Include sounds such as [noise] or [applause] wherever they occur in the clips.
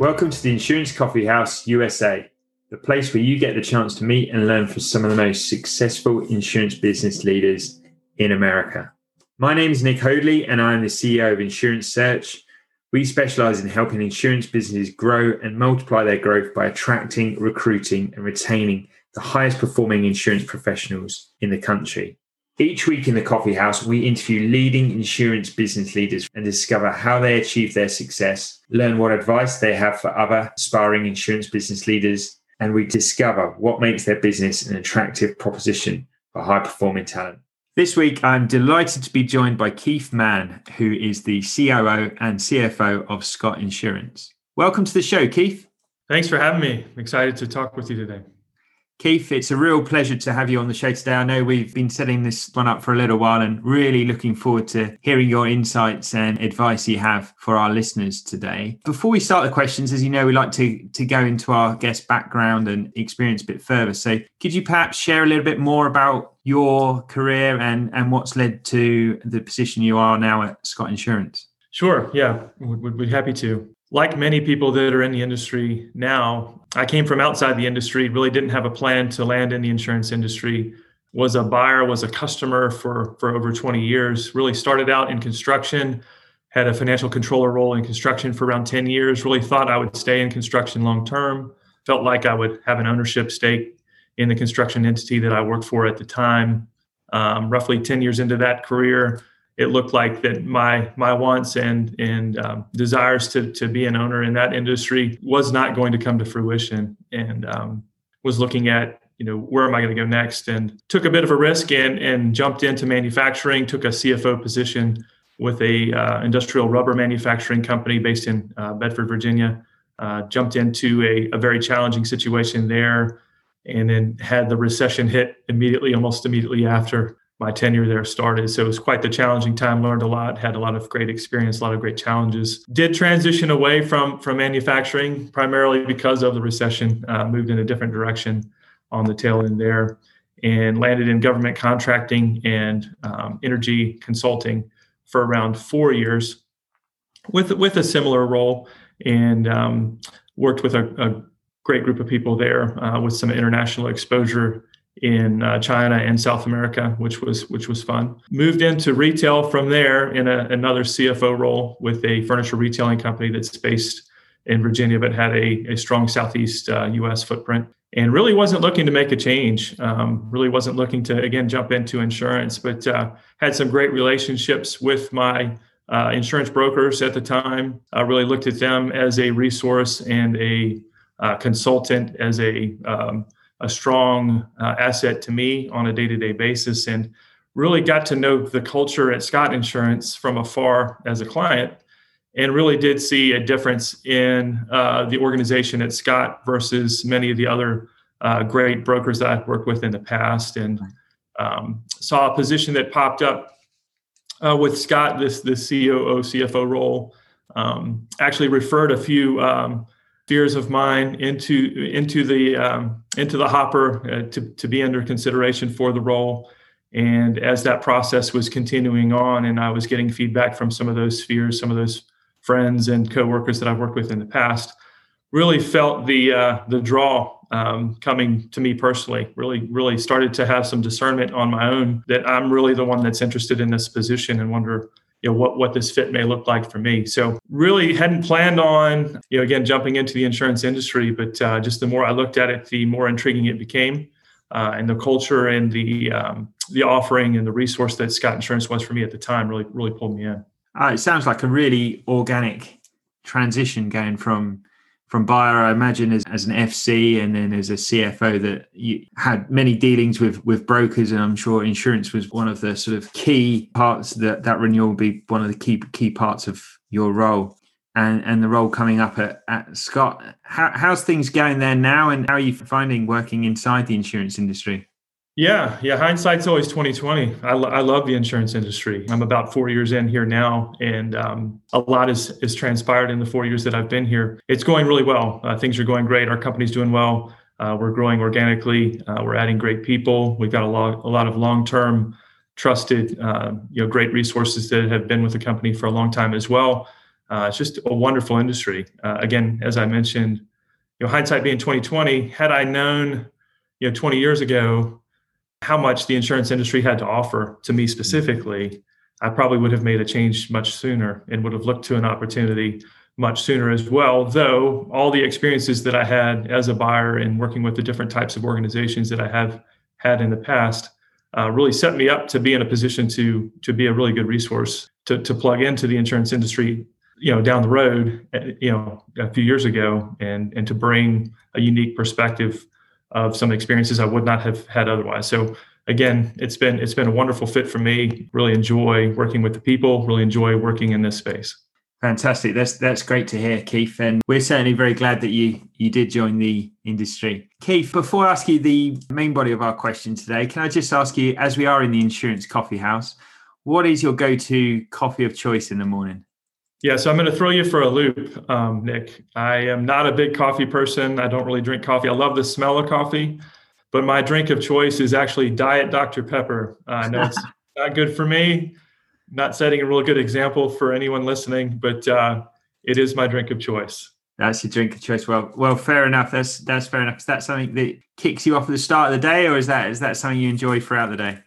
Welcome to the Insurance Coffee House USA, the place where you get the chance to meet and learn from some of the most successful insurance business leaders in America. My name is Nick Hoadley, and I am the CEO of Insurance Search. We specialize in helping insurance businesses grow and multiply their growth by attracting, recruiting, and retaining the highest performing insurance professionals in the country. Each week in the coffee house, we interview leading insurance business leaders and discover how they achieve their success, learn what advice they have for other aspiring insurance business leaders, and we discover what makes their business an attractive proposition for high performing talent. This week, I'm delighted to be joined by Keith Mann, who is the COO and CFO of Scott Insurance. Welcome to the show, Keith. Thanks for having me. I'm excited to talk with you today. Keith, it's a real pleasure to have you on the show today. I know we've been setting this one up for a little while and really looking forward to hearing your insights and advice you have for our listeners today. Before we start the questions, as you know, we like to, to go into our guest background and experience a bit further. So could you perhaps share a little bit more about your career and, and what's led to the position you are now at Scott Insurance? Sure. Yeah, would, would be happy to like many people that are in the industry now, I came from outside the industry, really didn't have a plan to land in the insurance industry. Was a buyer, was a customer for, for over 20 years. Really started out in construction, had a financial controller role in construction for around 10 years. Really thought I would stay in construction long term. Felt like I would have an ownership stake in the construction entity that I worked for at the time. Um, roughly 10 years into that career, it looked like that my my wants and and um, desires to to be an owner in that industry was not going to come to fruition, and um, was looking at you know where am I going to go next, and took a bit of a risk and and jumped into manufacturing, took a CFO position with a uh, industrial rubber manufacturing company based in uh, Bedford, Virginia. Uh, jumped into a, a very challenging situation there, and then had the recession hit immediately, almost immediately after my tenure there started. So it was quite the challenging time. Learned a lot, had a lot of great experience, a lot of great challenges. Did transition away from from manufacturing primarily because of the recession. Uh, moved in a different direction on the tail end there, and landed in government contracting and um, energy consulting for around four years, with with a similar role, and um, worked with a, a, great group of people there uh, with some international exposure in uh, China and South America, which was which was fun. Moved into retail from there in a, another CFO role with a furniture retailing company that's based in Virginia, but had a, a strong Southeast uh, U.S. footprint. And really wasn't looking to make a change. Um, really wasn't looking to again jump into insurance, but uh, had some great relationships with my uh, insurance brokers at the time. I really looked at them as a resource and a uh, consultant, as a um, a strong uh, asset to me on a day-to-day basis and really got to know the culture at Scott Insurance from afar as a client and really did see a difference in uh, the organization at Scott versus many of the other uh, great brokers that I've worked with in the past and um, saw a position that popped up uh, with Scott, this, this COO, CFO role. Um, actually referred a few um, fears of mine into into the um, into the hopper uh, to to be under consideration for the role. And as that process was continuing on, and I was getting feedback from some of those fears, some of those friends and coworkers that I've worked with in the past, really felt the uh, the draw um, coming to me personally. Really, really started to have some discernment on my own that I'm really the one that's interested in this position and wonder you know what what this fit may look like for me. So really hadn't planned on you know again jumping into the insurance industry but uh, just the more i looked at it the more intriguing it became uh, and the culture and the um, the offering and the resource that scott insurance was for me at the time really really pulled me in. Uh, it sounds like a really organic transition going from from buyer, I imagine as, as an FC and then as a CFO that you had many dealings with with brokers, and I'm sure insurance was one of the sort of key parts that that renewal will be one of the key key parts of your role. And, and the role coming up at, at Scott. How, how's things going there now, and how are you finding working inside the insurance industry? Yeah, yeah. Hindsight's always twenty twenty. I, lo- I love the insurance industry. I'm about four years in here now, and um, a lot is is transpired in the four years that I've been here. It's going really well. Uh, things are going great. Our company's doing well. Uh, we're growing organically. Uh, we're adding great people. We've got a lot a lot of long term, trusted, uh, you know, great resources that have been with the company for a long time as well. Uh, it's just a wonderful industry. Uh, again, as I mentioned, you know, hindsight being twenty twenty. Had I known, you know, twenty years ago how much the insurance industry had to offer to me specifically, I probably would have made a change much sooner and would have looked to an opportunity much sooner as well. Though all the experiences that I had as a buyer and working with the different types of organizations that I have had in the past uh, really set me up to be in a position to to be a really good resource to to plug into the insurance industry you know down the road uh, you know a few years ago and and to bring a unique perspective of some experiences I would not have had otherwise. So again, it's been it's been a wonderful fit for me. Really enjoy working with the people. Really enjoy working in this space. Fantastic. That's that's great to hear, Keith. And we're certainly very glad that you you did join the industry. Keith, before I ask you the main body of our question today, can I just ask you, as we are in the insurance coffee house, what is your go-to coffee of choice in the morning? Yeah, so I'm going to throw you for a loop, um, Nick. I am not a big coffee person. I don't really drink coffee. I love the smell of coffee, but my drink of choice is actually Diet Dr. Pepper. Uh, I know it's [laughs] not good for me, not setting a real good example for anyone listening, but uh, it is my drink of choice. That's your drink of choice. Well, well, fair enough. That's that's fair enough. Is that something that kicks you off at the start of the day, or is that is that something you enjoy throughout the day?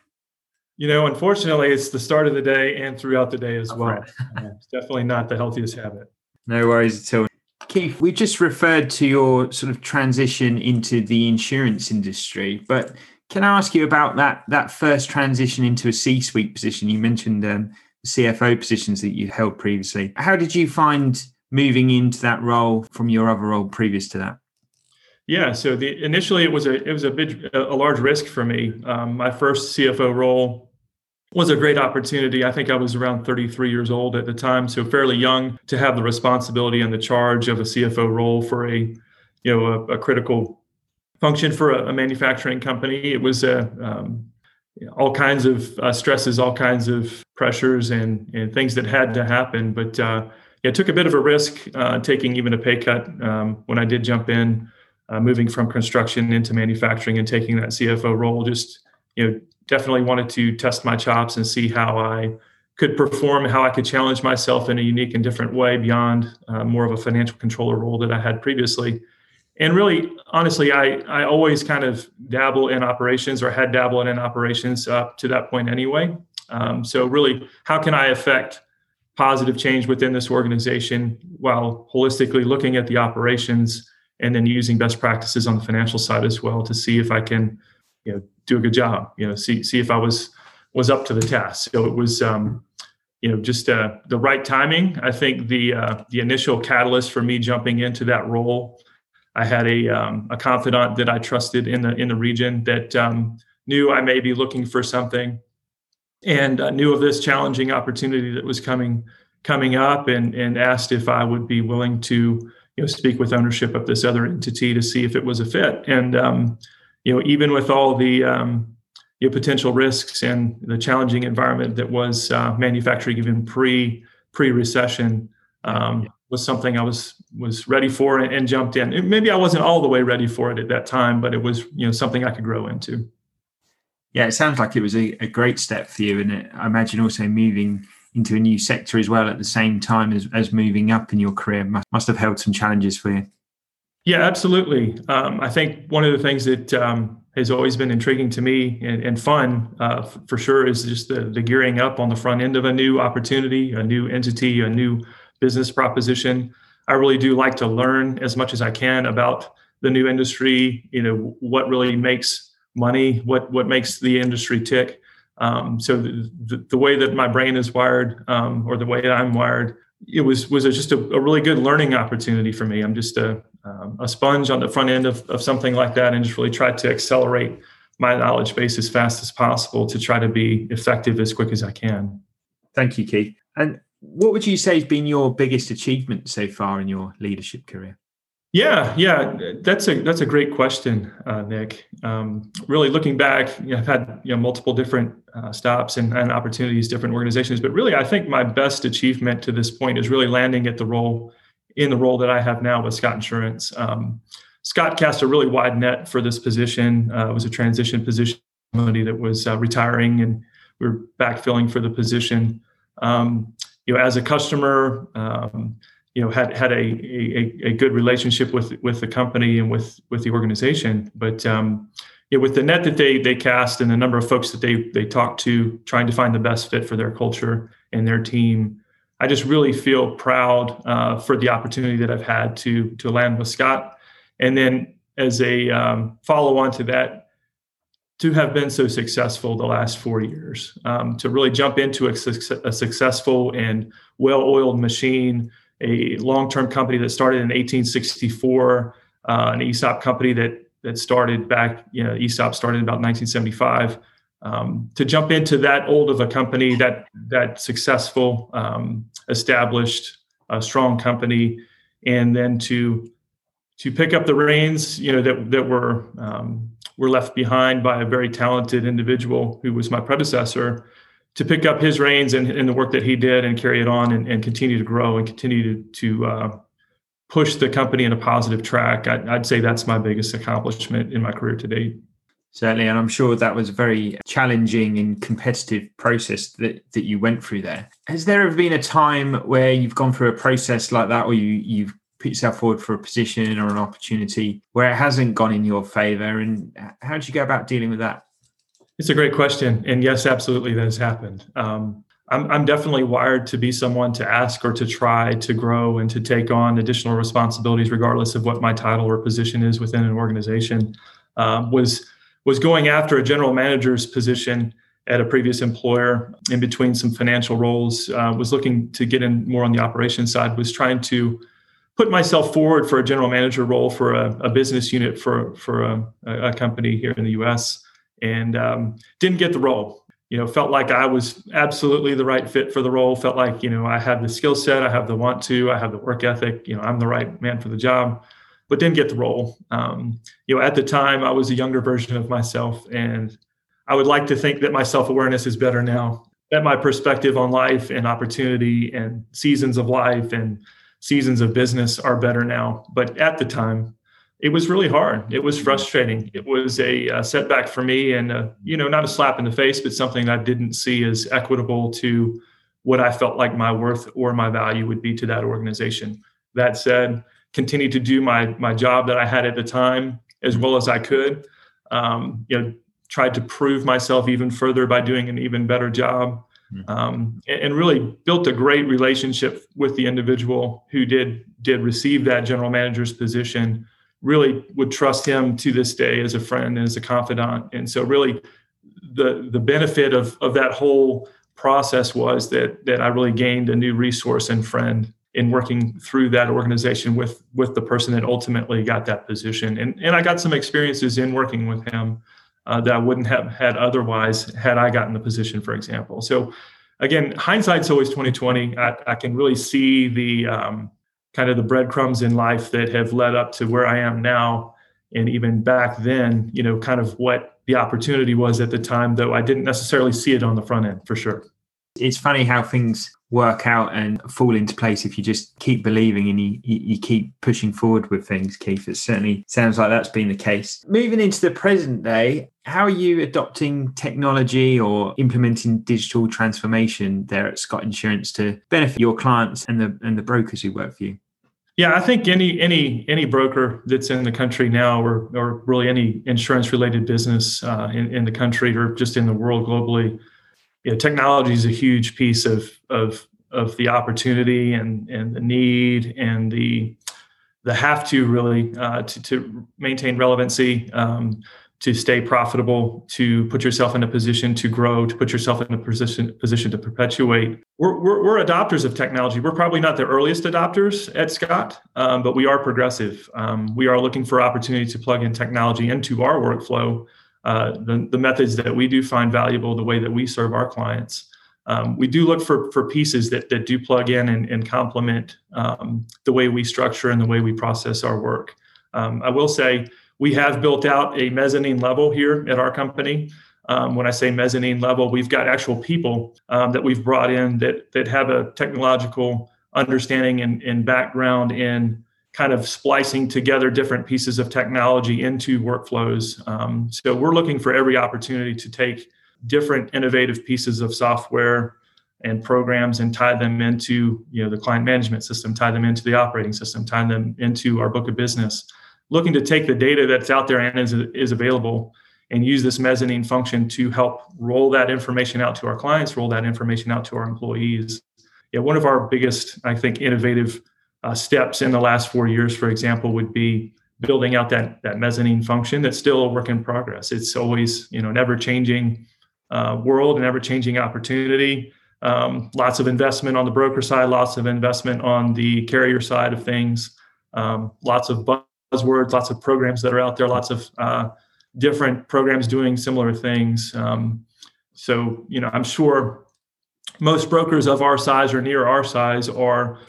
You know, unfortunately, it's the start of the day and throughout the day as well. uh, [laughs] it's definitely not the healthiest habit. No worries at all. Keith, we just referred to your sort of transition into the insurance industry, but can I ask you about that that first transition into a C-suite position? You mentioned um, CFO positions that you held previously. How did you find moving into that role from your other role previous to that? Yeah, so the initially it was a it was a big a large risk for me. Um, my first CFO role was a great opportunity. I think I was around 33 years old at the time, so fairly young to have the responsibility and the charge of a CFO role for a, you know, a, a critical function for a, a, manufacturing company. It was a, um, all kinds of uh, stresses, all kinds of pressures, and and things that had to happen. But uh, yeah, took a bit of a risk, uh, taking even a pay cut um, when I did jump in, uh, moving from construction into manufacturing and taking that CFO role. Just you know definitely wanted to test my chops and see how I could perform, how I could challenge myself in a unique and different way beyond uh, more of a financial controller role that I had previously. And really, honestly, I, I always kind of dabble in operations or had dabbled in operations up to that point anyway. Um, so, really, how can I affect positive change within this organization while holistically looking at the operations and then using best practices on the financial side as well to see if I can, you know, do a good job. You know, see see if I was was up to the task. So it was, um, you know, just uh, the right timing. I think the uh, the initial catalyst for me jumping into that role, I had a um, a confidant that I trusted in the in the region that um, knew I may be looking for something, and knew of this challenging opportunity that was coming coming up, and and asked if I would be willing to you know speak with ownership of this other entity to see if it was a fit. And um, you know, even with all the um, you know, potential risks and the challenging environment that was uh, manufacturing even pre pre recession um, was something I was was ready for and, and jumped in. maybe I wasn't all the way ready for it at that time, but it was you know something I could grow into. Yeah, it sounds like it was a, a great step for you, and it, I imagine also moving into a new sector as well at the same time as, as moving up in your career must, must have held some challenges for you. Yeah, absolutely. Um, I think one of the things that um, has always been intriguing to me and, and fun uh, f- for sure is just the, the, gearing up on the front end of a new opportunity, a new entity, a new business proposition. I really do like to learn as much as I can about the new industry. You know, what really makes money, what what makes the industry tick. Um, so the, the, way that my brain is wired, um, or the way I'm wired, it was was a, just a, a, really good learning opportunity for me. I'm just a um, a sponge on the front end of, of something like that, and just really tried to accelerate my knowledge base as fast as possible to try to be effective as quick as I can. Thank you, Keith. And what would you say has been your biggest achievement so far in your leadership career? Yeah, yeah, that's a that's a great question, uh, Nick. Um, really looking back, you know, I've had you know multiple different uh, stops and, and, opportunities, different organizations, but really, I think my best achievement to this point is really landing at the role in the role that I have now with Scott Insurance. Um, Scott cast a really wide net for this position. Uh, it was a transition position, somebody that was uh, retiring, and we were backfilling for the position. Um, you know, as a customer. Um, you know had had a, a, a good relationship with with the company and with with the organization but um, you know, with the net that they they cast and the number of folks that they they talked to trying to find the best fit for their culture and their team i just really feel proud uh, for the opportunity that i've had to to land with scott and then as a um, follow on to that to have been so successful the last four years um, to really jump into a, a successful and well-oiled machine a long-term company that started in 1864, uh, an ESOP company that that started back, you know, ESOP started about 1975. Um, to jump into that old of a company, that that successful, um, established, a strong company, and then to to pick up the reins, you know, that that were um, were left behind by a very talented individual who was my predecessor to pick up his reins and, and, the work that he did and carry it on and, and continue to grow and continue to, to uh, push the company in a positive track. I'd, I'd, say that's my biggest accomplishment in my career to date. Certainly, and I'm sure that was a very challenging and competitive process that, that you went through there. Has there ever been a time where you've gone through a process like that, or you, you've put yourself forward for a position or an opportunity where it hasn't gone in your favor? And how did you go about dealing with that? It's a great question. And yes, absolutely, that has happened. Um, I'm, I'm definitely wired to be someone to ask or to try to grow and to take on additional responsibilities, regardless of what my title or position is within an organization. Um, was was going after a general manager's position at a previous employer in between some financial roles. Uh, was looking to get in more on the operations side. Was trying to put myself forward for a general manager role for a, a business unit for for a, a company here in the U.S and um, didn't get the role. You know, felt like I was absolutely the right fit for the role. Felt like you know I had the skill set, I have the want to, I have the work ethic. You know, I'm the right man for the job, but didn't get the role. Um, you know, at the time, I was a younger version of myself, and I would like to think that my self awareness is better now. That my perspective on life and opportunity and seasons of life and seasons of business are better now. But at the time, it was really hard. It was frustrating. It was a, a setback for me, and a, you know, not a slap in the face, but something I didn't see as equitable to what I felt like my worth or my value would be to that organization. That said, continued to do my my job that I had at the time as well as I could. Um, you know, tried to prove myself even further by doing an even better job. Mm-hmm. Um, and, and, really built a great relationship with the individual who did did receive that general manager's position really would trust him to this day as a friend and as a confidant. And so really the the benefit of of that whole process was that that I really gained a new resource and friend in working through that organization with with the person that ultimately got that position. And and I got some experiences in working with him uh, that I wouldn't have had otherwise had I gotten the position, for example. So again, hindsight's always 2020. I, I can really see the um, kind of the breadcrumbs in life that have led up to where I am now. And even back then, you know, kind of what the opportunity was at the time, though I didn't necessarily see it on the front end for sure. It's funny how things work out and fall into place if you just keep believing and you, you keep pushing forward with things, Keith. It certainly sounds like that's been the case. Moving into the present day, how are you adopting technology or implementing digital transformation there at Scott Insurance to benefit your clients and the and the brokers who work for you? Yeah, I think any any any broker that's in the country now, or or really any insurance related business uh, in in the country or just in the world globally, you know, technology is a huge piece of of of the opportunity and and the need and the the have to really uh, to to maintain relevancy. Um, to stay profitable, to put yourself in a position to grow, to put yourself in a position position to perpetuate. We're, we're, we're adopters of technology. We're probably not the earliest adopters at Scott, um, but we are progressive. Um, we are looking for opportunity to plug in technology into our workflow, uh, the, the methods that we do find valuable, the way that we serve our clients. Um, we do look for, for pieces that, that do plug in and, and complement um, the way we structure and the way we process our work. Um, I will say, we have built out a mezzanine level here at our company. Um, when I say mezzanine level, we've got actual people um, that we've brought in that that have a technological understanding and, and background in kind of splicing together different pieces of technology into workflows. Um, so we're looking for every opportunity to take different innovative pieces of software and programs and tie them into you know the client management system, tie them into the operating system, tie them into our book of business looking to take the data that's out there and is, is available and use this mezzanine function to help roll that information out to our clients, roll that information out to our employees. Yeah, one of our biggest, I think, innovative uh, steps in the last four years, for example, would be building out that that mezzanine function. That's still a work in progress. It's always, you know, an ever changing uh, world and ever changing opportunity. Um, lots of investment on the broker side, lots of investment on the carrier side of things, um, lots of buzzwords, lots of programs that are out there, lots of uh, different programs doing similar things. Um, so, you know, I'm sure most brokers of our size or near our size are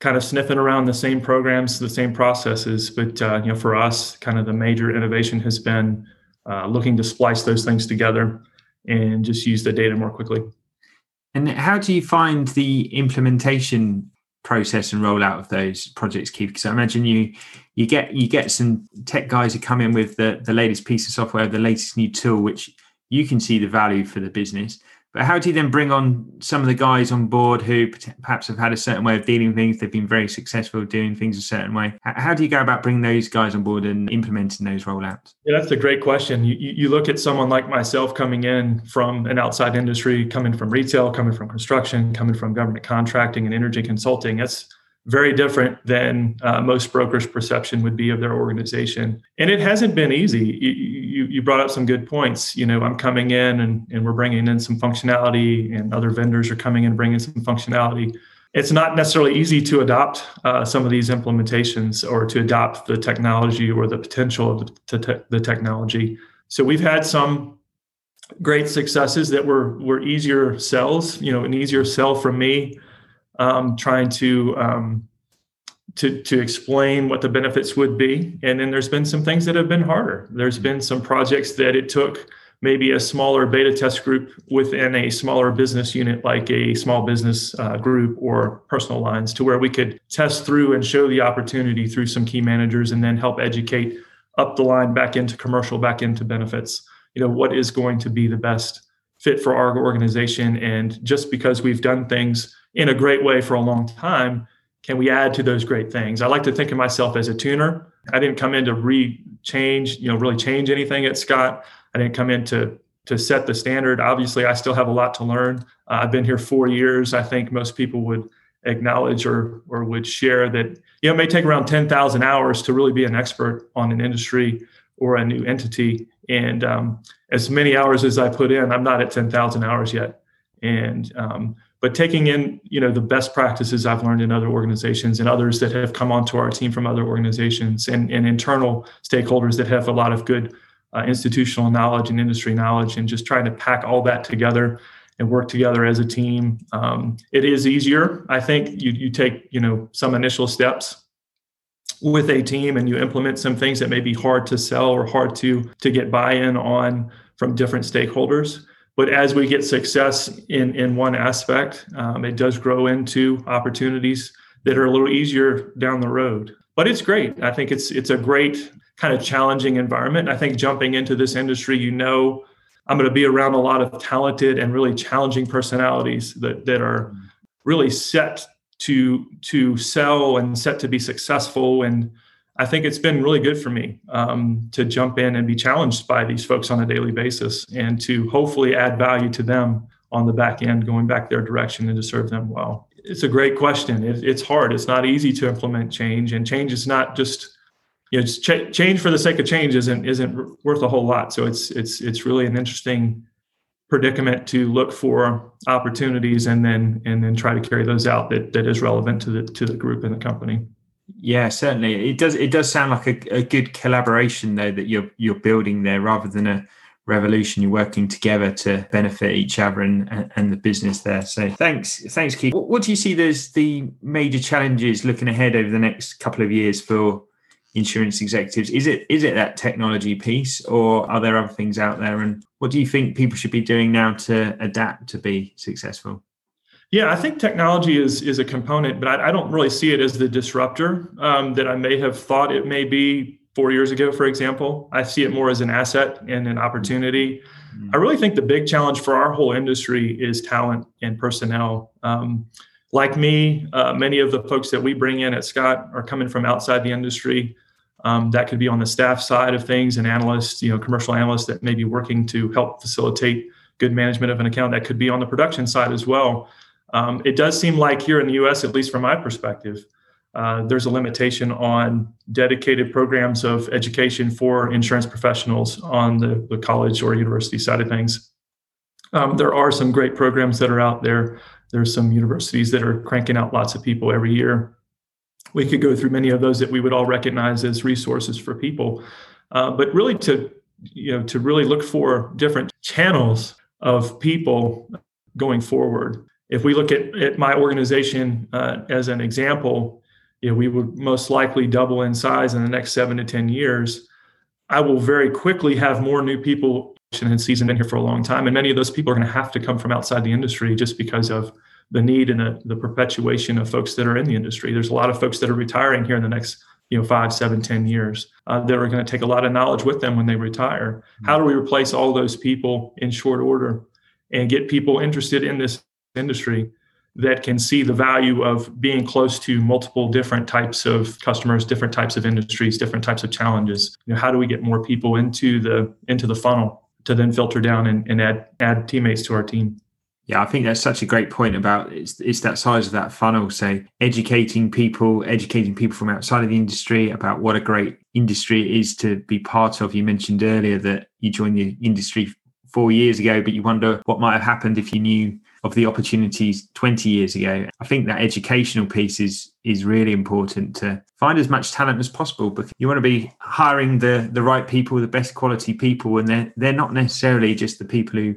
kind of sniffing around the same programs, the same processes. But uh, you know, for us, kind of the major innovation has been uh, looking to splice those things together and just use the data more quickly. And how do you find the implementation process and rollout of those projects, Keith? Because I imagine you you get you get some tech guys who come in with the, the latest piece of software, the latest new tool, which you can see the value for the business. But how do you then bring on some of the guys on board who perhaps have had a certain way of dealing with things? They've been very successful doing things a certain way. How do you go about bringing those guys on board and implementing those rollouts? Yeah, that's a great question. You, you look at someone like myself coming in from an outside industry, coming from retail, coming from construction, coming from government contracting and energy consulting. That's very different than uh, most brokers' perception would be of their organization. And it hasn't been easy. You, you, you, brought up some good points. You know, I'm coming in and, and we're bringing in some functionality, and other vendors are coming in bringing some functionality. It's not necessarily easy to adopt uh, some of these implementations or to adopt the technology or the potential of the, te- the technology. So we've had some great successes that were were easier sells. You know, an easier sell for me um, trying to um, to to explain what the benefits would be. And then there's been some things that have been harder. There's mm-hmm. been some projects that it took maybe a smaller beta test group within a smaller business unit like a small business uh, group or personal lines to where we could test through and show the opportunity through some key managers and then help educate up the line back into commercial back into benefits you know what is going to be the best fit for our organization. And just because we've done things in a great way for a long time can we add to those great things? I like to think of myself as a tuner. I didn't come in to re change you know really change anything at scott. I didn't come in to to set the standard. Obviously i still have a lot to learn. Uh, i've been here four years. I think most people would acknowledge or or would share that you know it may take around 10,000 hours to really be an expert on an industry or a new entity and um, as many hours as i put in i'm not at 10,000 hours yet. And um, but taking in you know the best practices i've learned in other organizations and others that have come onto our team from other organizations and, and internal stakeholders that have a lot of good uh, institutional knowledge and industry knowledge and just trying to pack all that together and work together as a team um, it is easier i think. You, you take you know some initial steps with a team and you implement some things that may be hard to sell or hard to to get buy-in on from different stakeholders but as we get success in in one aspect, um, it does grow into opportunities that are a little easier down the road. But it's great. I think it's it's a great kind of challenging environment. I think jumping into this industry, you know, I'm going to be around a lot of talented and really challenging personalities that that are really set to to sell and set to be successful and I think it's been really good for me um, to jump in and be challenged by these folks on a daily basis and to hopefully add value to them on the back end, going back their direction and to serve them well. It's a great question. It, it's hard. It's not easy to implement change, and change is not just you know, just ch- change for the sake of change isn't isn't worth a whole lot. So it's it's it's really an interesting predicament to look for opportunities and then and then try to carry those out that that is relevant to the to the group and the company. Yeah, certainly. It does. It does sound like a, a good collaboration though that you're you're building there, rather than a revolution. You're working together to benefit each other and and the business there. So thanks, thanks, Keith. What, what do you see as the major challenges looking ahead over the next couple of years for insurance executives? Is it is it that technology piece, or are there other things out there? And what do you think people should be doing now to adapt to be successful? Yeah, I think technology is is a component, but I, I don't really see it as the disruptor um, that I may have thought it may be four years ago, for example. I see it more as an asset and an opportunity. Mm-hmm. I really think the big challenge for our whole industry is talent and personnel. Um, like me, uh, many of the folks that we bring in at Scott are coming from outside the industry. Um, that could be on the staff side of things, and analysts, you know, commercial analysts that may be working to help facilitate good management of an account. That could be on the production side as well. Um, it does seem like here in the US, at least from my perspective, uh, there's a limitation on dedicated programs of education for insurance professionals on the, the college or university side of things. Um, there are some great programs that are out there. There's some universities that are cranking out lots of people every year. We could go through many of those that we would all recognize as resources for people. Uh, but really to you know to really look for different channels of people going forward if we look at, at my organization uh, as an example, you know, we would most likely double in size in the next seven to 10 years. I will very quickly have more new people and season been here for a long time. And many of those people are going to have to come from outside the industry just because of the need and the, the perpetuation of folks that are in the industry. There's a lot of folks that are retiring here in the next you know five seven ten years uh, that are going to take a lot of knowledge with them when they retire how do we replace all those people in short order and get people interested in this industry that can see the value of being close to multiple different types of customers different types of industries different types of challenges you know how do we get more people into the into the funnel to then filter down and, and add add teammates to our team yeah, I think that's such a great point about it's it's that size of that funnel. So educating people, educating people from outside of the industry about what a great industry it is to be part of. You mentioned earlier that you joined the industry four years ago, but you wonder what might have happened if you knew of the opportunities 20 years ago. I think that educational piece is is really important to find as much talent as possible because you want to be hiring the the right people, the best quality people, and they're they're not necessarily just the people who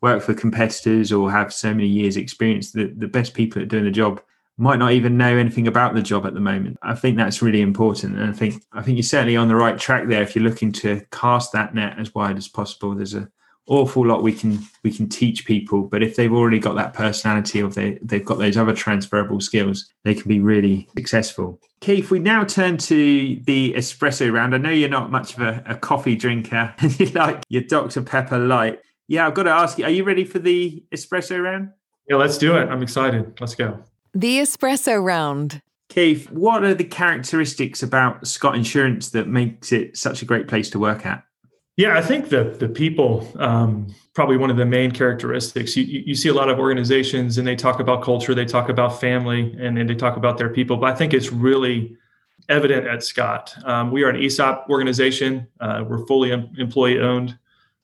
work for competitors or have so many years experience. The the best people at doing the job might not even know anything about the job at the moment. I think that's really important. And I think I think you're certainly on the right track there if you're looking to cast that net as wide as possible. There's a awful lot we can we can teach people but if they've already got that personality or they, they've got those other transferable skills they can be really successful. Keith we now turn to the espresso round. I know you're not much of a, a coffee drinker [laughs] and you like your dr pepper light. Yeah i've got to ask you are you ready for the espresso round? Yeah let's do it. I'm excited. Let's go. The espresso round. Keith what are the characteristics about scott insurance that makes it such a great place to work at yeah, I think the the people um, probably one of the main characteristics. You, you see a lot of organizations and they talk about culture, they talk about family, and, and they talk about their people. But I think it's really evident at Scott. Um, we are an ESOP organization. Uh, we're fully em- employee owned,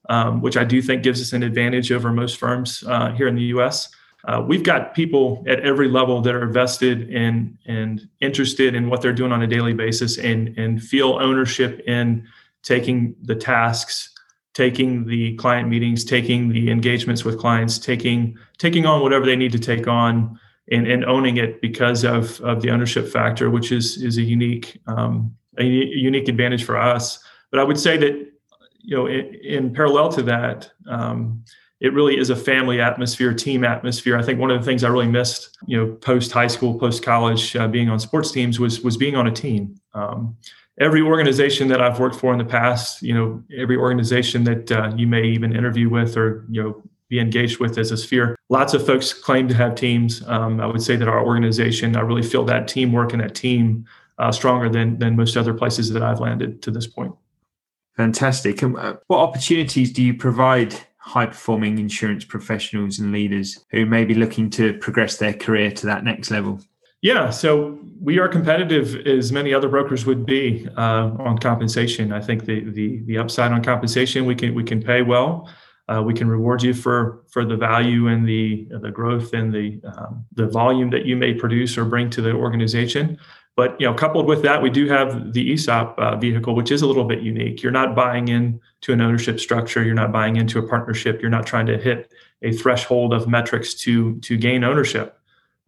um, which I do think gives us an advantage over most firms uh, here in the U.S. Uh, we've got people at every level that are vested in and interested in what they're doing on a daily basis and and feel ownership in taking the tasks taking the client meetings taking the engagements with clients taking taking on whatever they need to take on and, and owning it because of, of the ownership factor which is is a unique um, a unique advantage for us. But i would say that you know in, in parallel to that um, it really is a family atmosphere team atmosphere. I think one of the things i really missed you know post high school post college uh, being on sports teams was was being on a team. Um, every organization that I've worked for in the past, you know, every organization that uh, you may even interview with or you know be engaged with as a sphere. Lots of folks claim to have teams. Um, I would say that our organization, I really feel that teamwork and that team uh, stronger than than most other places that I've landed to this point. Fantastic. And uh, what opportunities do you provide high performing insurance professionals and leaders who may be looking to progress their career to that next level? Yeah, so we are competitive as many other brokers would be uh, on compensation. I think the, the the upside on compensation we can we can pay well. Uh, we can reward you for for the value and the the growth and the um, the volume that you may produce or bring to the organization. But you know, coupled with that, we do have the ESOP uh, vehicle, which is a little bit unique. You're not buying into an ownership structure. You're not buying into a partnership. You're not trying to hit a threshold of metrics to to gain ownership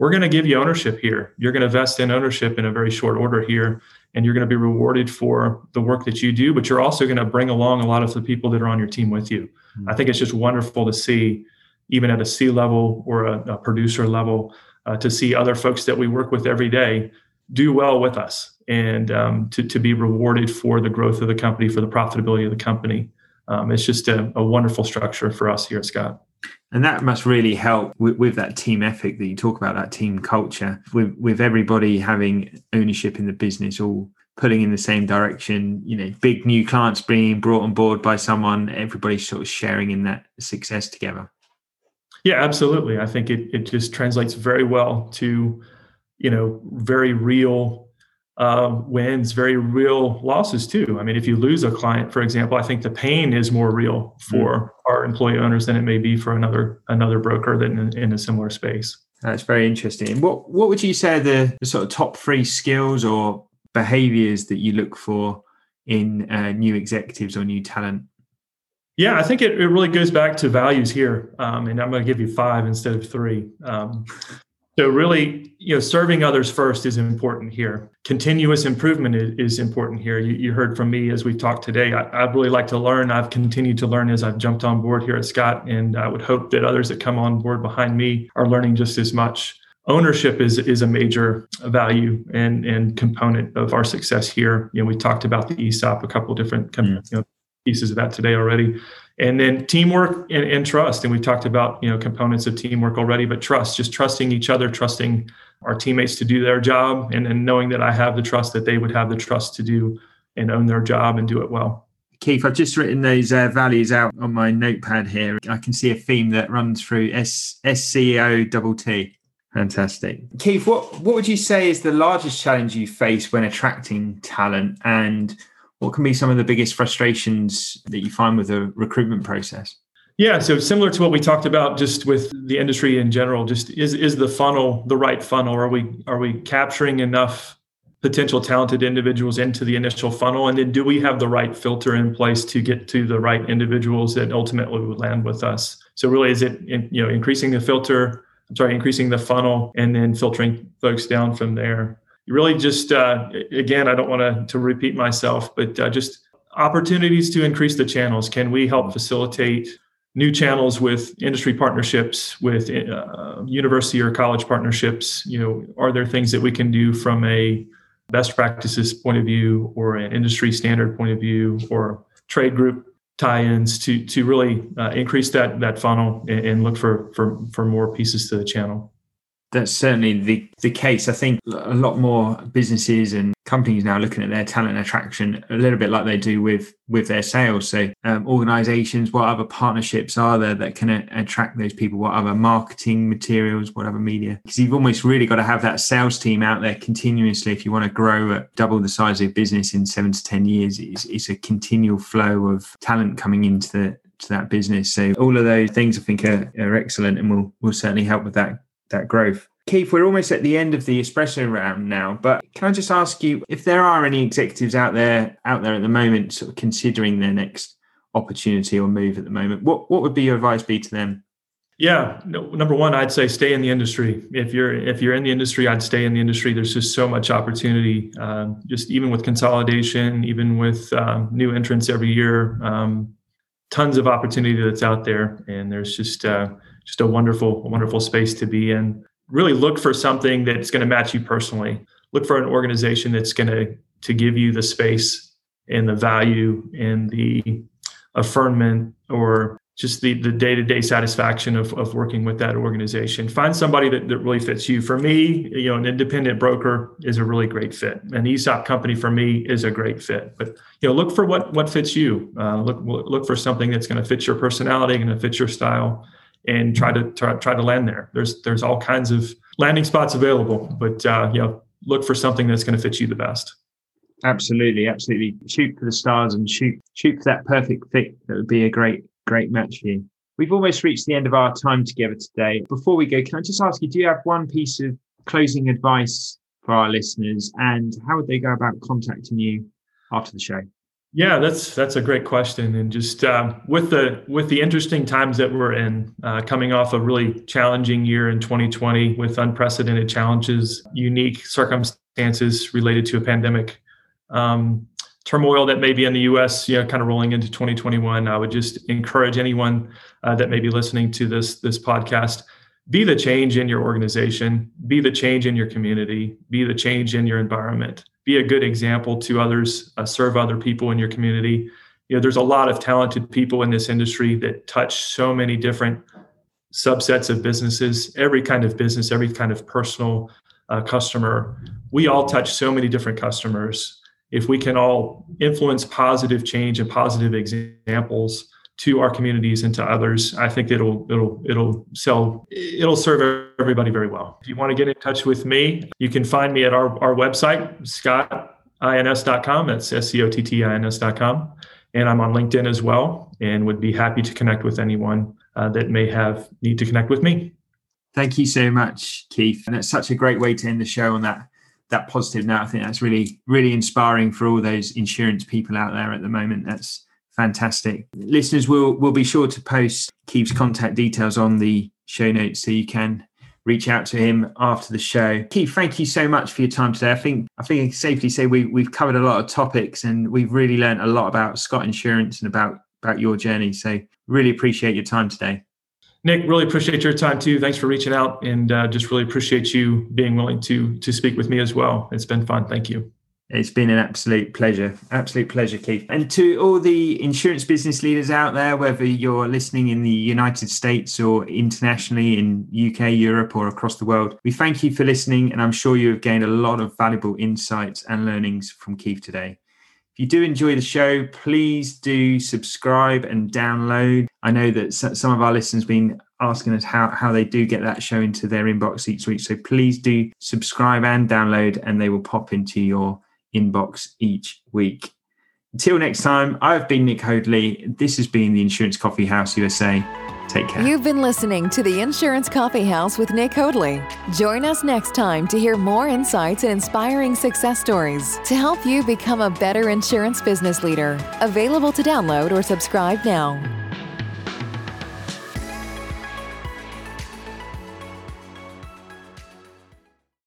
we're going to give you ownership here. You're going to vest in ownership in a very short order here, and you're going to be rewarded for the work that you do. But you're also going to bring along a lot of the people that are on your team with you. Mm-hmm. I think it's just wonderful to see, even at a C level or a, a producer level, uh, to see other folks that we work with every day do well with us and um, to, to be rewarded for the growth of the company, for the profitability of the company. Um, it's just a, a wonderful structure for us here at Scott. And that must really help with, with, that team ethic that you talk about that team culture with with everybody having ownership in the business all pulling in the same direction you know big new clients being brought on board by someone everybody's sort of sharing in that success together. Yeah absolutely. I think it, it just translates very well to you know very real uh, wins, very real losses too. I mean, if you lose a client, for example, I think the pain is more real for mm. our employee owners than it may be for another another broker that in, in a similar space. That's very interesting. What what would you say the, the sort of top three skills or behaviors that you look for in uh, new executives or new talent? Yeah, I think it, it really goes back to values here. Um, and I'm going to give you five instead of three. Um, so really, you know, serving others first is important here. Continuous improvement is, is important here. You, you, heard from me as we talked today. I, I really like to learn. I've continued to learn as I've jumped on board here at Scott, and I would hope that others that come on board behind me are learning just as much. Ownership is is a major value and and component of our success here. You know, we talked about the ESOP, a couple different mm. you know, pieces of that today already and then teamwork and, and, trust. And we talked about you know components of teamwork already but trust just trusting each other trusting our teammates to do their job and, and knowing that i have the trust that they would have the trust to do and own their job and do it well. Keith i've just written those uh, values out on my notepad here. I can see a theme that runs through S- sco double t. Fantastic. Keith what, what would you say is the largest challenge you face when attracting talent? And what can be some of the biggest frustrations that you find with the recruitment process? Yeah, so similar to what we talked about just with the industry in general, just is is the funnel the right funnel? Are we are we capturing enough potential talented individuals into the initial funnel and then do we have the right filter in place to get to the right individuals that ultimately would land with us? So really is it in, you know increasing the filter, I'm sorry, increasing the funnel and then filtering folks down from there really just uh, again i don't want to, to repeat myself but uh, just opportunities to increase the channels. Can we help facilitate new channels with industry partnerships with uh, university or college partnerships? You know are there things that we can do from a best practices point of view or an industry standard point of view or trade group tie-ins to to really uh, increase that that funnel and, and look for for for more pieces to the channel that's certainly the, the case. I think a lot more businesses and companies now looking at their talent attraction a little bit like they do with with their sales. So, um, organizations, what other partnerships are there that can a- attract those people? What other marketing materials? What other media? Because you've almost really got to have that sales team out there continuously if you want to grow at double the size of your business in seven to ten years. It's, it's a continual flow of talent coming into the to that business. So all of those things I think are, are excellent and will will certainly help with that that growth. Keith, we're almost at the end of the espresso round now, but can I just ask you if there are any executives out there out there at the moment sort of considering their next opportunity or move at the moment? What what would be your advice be to them? Yeah, no, number one, I'd say stay in the industry. If you're if you're in the industry, I'd stay in the industry. There's just so much opportunity. Um, just even with consolidation, even with um, new entrants every year, um, tons of opportunity that's out there, and there's just uh, just a wonderful wonderful space to be in. Really look for something that's going to match you personally. Look for an organization that's going to to give you the space and the value and the affirmation or just the the day-to-day satisfaction of, of working with that organization. Find somebody that, that really fits you. For me you know an independent broker is a really great fit. An esop company for me is a great fit. But you know look for what what fits you. Uh, look look for something that's going to fit your personality going to fit your style and try to try, try to land there. There's there's all kinds of landing spots available, but uh, you know, look for something that's going to fit you the best. Absolutely, absolutely. Shoot for the stars and shoot shoot for that perfect fit. That would be a great great match for you. We've almost reached the end of our time together today. Before we go, can I just ask you, do you have one piece of closing advice for our listeners, and how would they go about contacting you after the show? Yeah, that's that's a great question, and just uh, with the with the interesting times that we're in, uh, coming off a really challenging year in 2020 with unprecedented challenges, unique circumstances related to a pandemic, um, turmoil that may be in the U.S., you know, kind of rolling into 2021. I would just encourage anyone uh, that may be listening to this this podcast be the change in your organization, be the change in your community, be the change in your environment, be a good example to others, uh, serve other people in your community. You know, there's a lot of talented people in this industry that touch so many different subsets of businesses, every kind of business, every kind of personal uh, customer. We all touch so many different customers. If we can all influence positive change and positive examples, to our communities and to others, I think it'll it'll it'll sell it'll serve everybody very well. If you want to get in touch with me, you can find me at our, our website, scottins.com. That's S-C-O-T-T-I-N-S.com. And I'm on LinkedIn as well and would be happy to connect with anyone uh, that may have need to connect with me. Thank you so much, Keith. And it's such a great way to end the show on that that positive note. I think that's really, really inspiring for all those insurance people out there at the moment. That's Fantastic. Listeners will will be sure to post Keith's contact details on the show notes so you can reach out to him after the show. Keith, thank you so much for your time today. I think I think I can safely say we we've covered a lot of topics and we've really learned a lot about Scott Insurance and about about your journey. So really appreciate your time today. Nick, really appreciate your time too. Thanks for reaching out, and uh, just really appreciate you being willing to to speak with me as well. It's been fun. Thank you. It's been an absolute pleasure. Absolute pleasure, Keith. And to all the insurance business leaders out there, whether you're listening in the United States or internationally in UK, Europe, or across the world, we thank you for listening. And I'm sure you have gained a lot of valuable insights and learnings from Keith today. If you do enjoy the show, please do subscribe and download. I know that some of our listeners have been asking us how, how they do get that show into their inbox each week. So please do subscribe and download, and they will pop into your inbox each week. Until next time, I've been Nick Hoadley. This has been the Insurance Coffee House USA. Take care. You've been listening to the Insurance Coffee House with Nick Hoadley. Join us next time to hear more insights and inspiring success stories to help you become a better insurance business leader. Available to download or subscribe now.